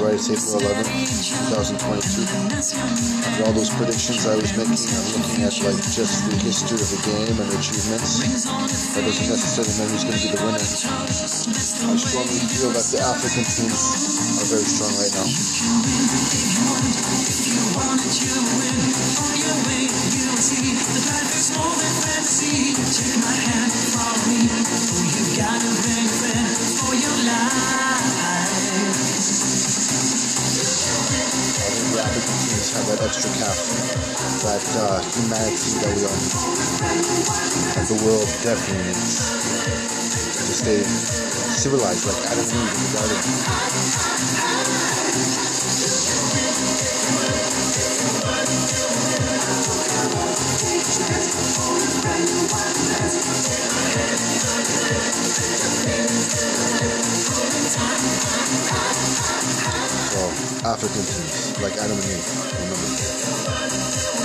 right? It's April 11th, 2022. After all those predictions I was making, I'm looking at like just the history of the game and achievements. That doesn't necessarily mean who's going to be the winner. I strongly feel that the African teams are very strong right now. Take my hand, follow me. Have that extra cap, that uh, humanity that we all need, the world definitely needs to stay civilized like Adam and Eve in the garden. African teams, like Adam and Eve, remember.